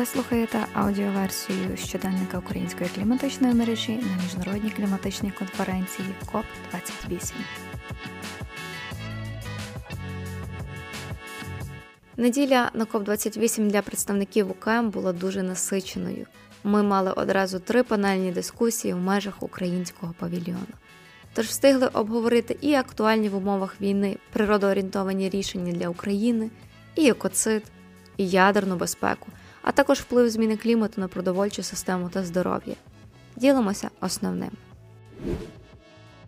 Ви слухаєте аудіоверсію щоденника української кліматичної мережі на міжнародній кліматичній конференції КОП 28 Неділя на КОП 28 для представників УКМ була дуже насиченою. Ми мали одразу три панельні дискусії в межах українського павільйону. Тож встигли обговорити і актуальні в умовах війни природоорієнтовані рішення для України, і екоцид, і ядерну безпеку, а також вплив зміни клімату на продовольчу систему та здоров'я. Ділимося основним.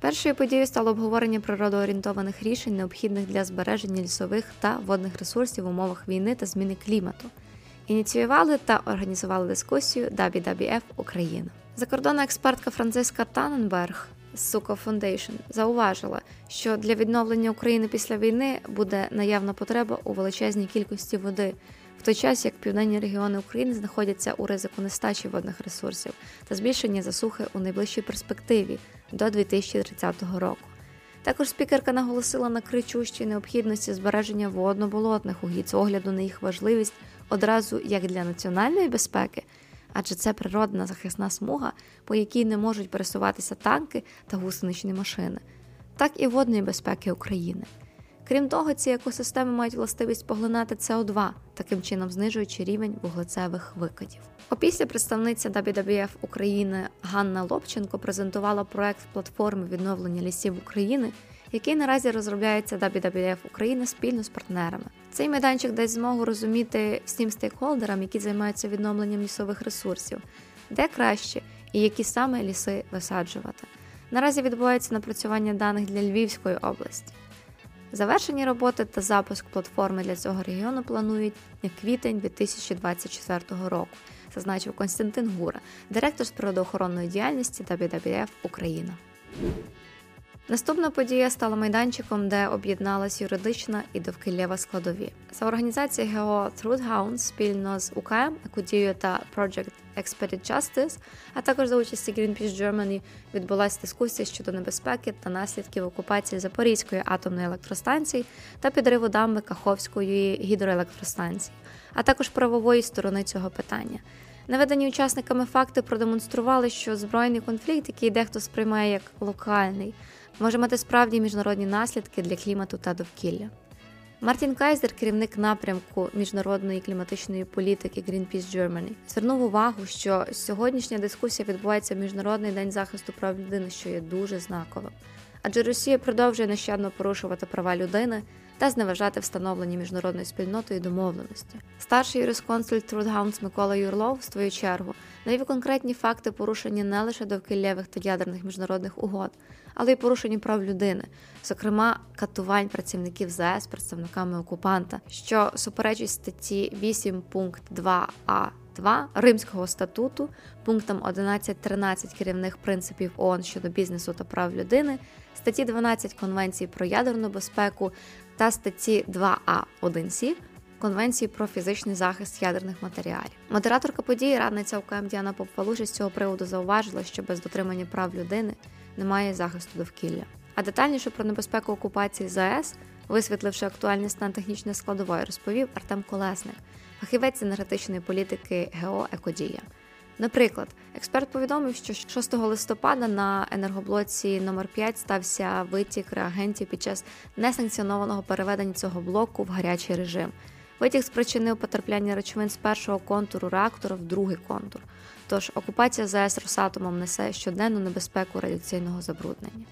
Першою подією стало обговорення природоорієнтованих рішень, необхідних для збереження лісових та водних ресурсів в умовах війни та зміни клімату. Ініціювали та організували дискусію WWF Україна. Закордонна експертка Франциска Таненберг з Suco Foundation зауважила, що для відновлення України після війни буде наявна потреба у величезній кількості води, той час як південні регіони України знаходяться у ризику нестачі водних ресурсів та збільшення засухи у найближчій перспективі до 2030 року. Також спікерка наголосила на кричущій необхідності збереження водно-болотних угідь з огляду на їх важливість одразу як для національної безпеки, адже це природна захисна смуга, по якій не можуть пересуватися танки та гусеничні машини, так і водної безпеки України. Крім того, ці екосистеми мають властивість поглинати СО2, таким чином знижуючи рівень вуглецевих викидів. Опісля представниця WWF України Ганна Лобченко презентувала проект платформи відновлення лісів України, який наразі розробляється WWF України спільно з партнерами. Цей майданчик дасть змогу розуміти всім стейкхолдерам, які займаються відновленням лісових ресурсів, де краще і які саме ліси висаджувати. Наразі відбувається напрацювання даних для Львівської області. Завершені роботи та запуск платформи для цього регіону планують на квітень 2024 року, зазначив Константин Гура, директор з природоохоронної діяльності WWF Україна. Наступна подія стала майданчиком, де об'єдналась юридична і довкіллєва складові. За організації ГО Truth спільно з УКМ, Екодією та Project Expedit Justice, а також за участі Greenpeace Germany відбулася дискусія щодо небезпеки та наслідків окупації Запорізької атомної електростанції та підриву дамби Каховської гідроелектростанції, а також правової сторони цього питання. Наведені учасниками факти продемонстрували, що збройний конфлікт, який дехто сприймає як локальний, може мати справді міжнародні наслідки для клімату та довкілля. Мартін Кайзер, керівник напрямку міжнародної кліматичної політики Greenpeace Germany, звернув увагу, що сьогоднішня дискусія відбувається в Міжнародний день захисту прав людини, що є дуже знаковим. Адже Росія продовжує нещадно порушувати права людини та зневажати встановлені міжнародною спільнотою домовленості. Старший юрисконсульт Truth Hounds Микола Юрлов, в свою чергу, навів конкретні факти порушення не лише довкіллєвих та ядерних міжнародних угод, але й порушення прав людини, зокрема катувань працівників ЗС представниками окупанта, що суперечить статті 8 пункт 2а. 2 Римського статуту, пунктам 11.13 керівних принципів ООН щодо бізнесу та прав людини, статті 12 Конвенції про ядерну безпеку та статті 2А 1С Конвенції про фізичний захист ядерних матеріалів. Модераторка події, радниця УКМ Діана Попвалужі з цього приводу зауважила, що без дотримання прав людини немає захисту довкілля. А детальніше про небезпеку окупації ЗАЕС, висвітливши актуальний стан технічної складової, розповів Артем Колесник, фахівець енергетичної політики ГО Екодія. Наприклад, експерт повідомив, що 6 листопада на енергоблоці номер 5 стався витік реагентів під час несанкціонованого переведення цього блоку в гарячий режим. Витік спричинив потрапляння речовин з першого контуру реактора в другий контур. Тож окупація ЗАЕС Росатомом несе щоденну небезпеку радіаційного забруднення.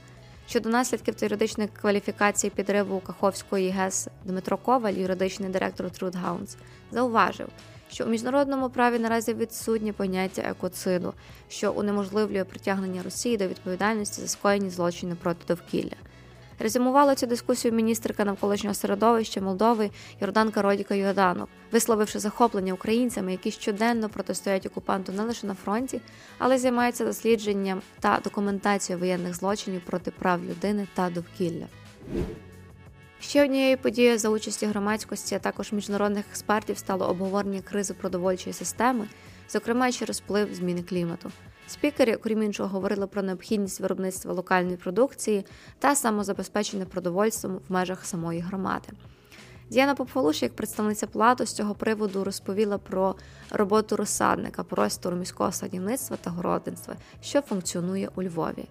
Щодо наслідків та юридичної кваліфікації підриву Каховської ГЕС Дмитро Коваль, юридичний директор Truth Hounds, зауважив, що у міжнародному праві наразі відсутнє поняття екоциду, що унеможливлює притягнення Росії до відповідальності за скоєні злочини проти довкілля. Резюмувала цю дискусію міністерка навколишнього середовища Молдови Йорданка Родіка Йорданов, висловивши захоплення українцями, які щоденно протистоять окупанту не лише на фронті, але й займаються дослідженням та документацією воєнних злочинів проти прав людини та довкілля. Ще однією подією за участі громадськості, а також міжнародних експертів стало обговорення кризи продовольчої системи, зокрема через вплив зміни клімату. Спікери, окрім іншого, говорили про необхідність виробництва локальної продукції та самозабезпечення продовольством в межах самої громади. Діана Попфалуш, як представниця плату, з цього приводу розповіла про роботу розсадника простору міського садівництва та городництва, що функціонує у Львові.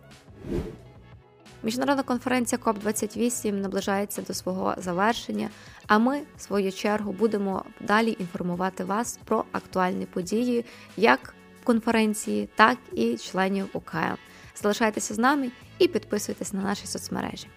Міжнародна конференція КОП 28 наближається до свого завершення. А ми, в свою чергу, будемо далі інформувати вас про актуальні події, як конференції, так і членів УКМ. Залишайтеся з нами і підписуйтесь на наші соцмережі.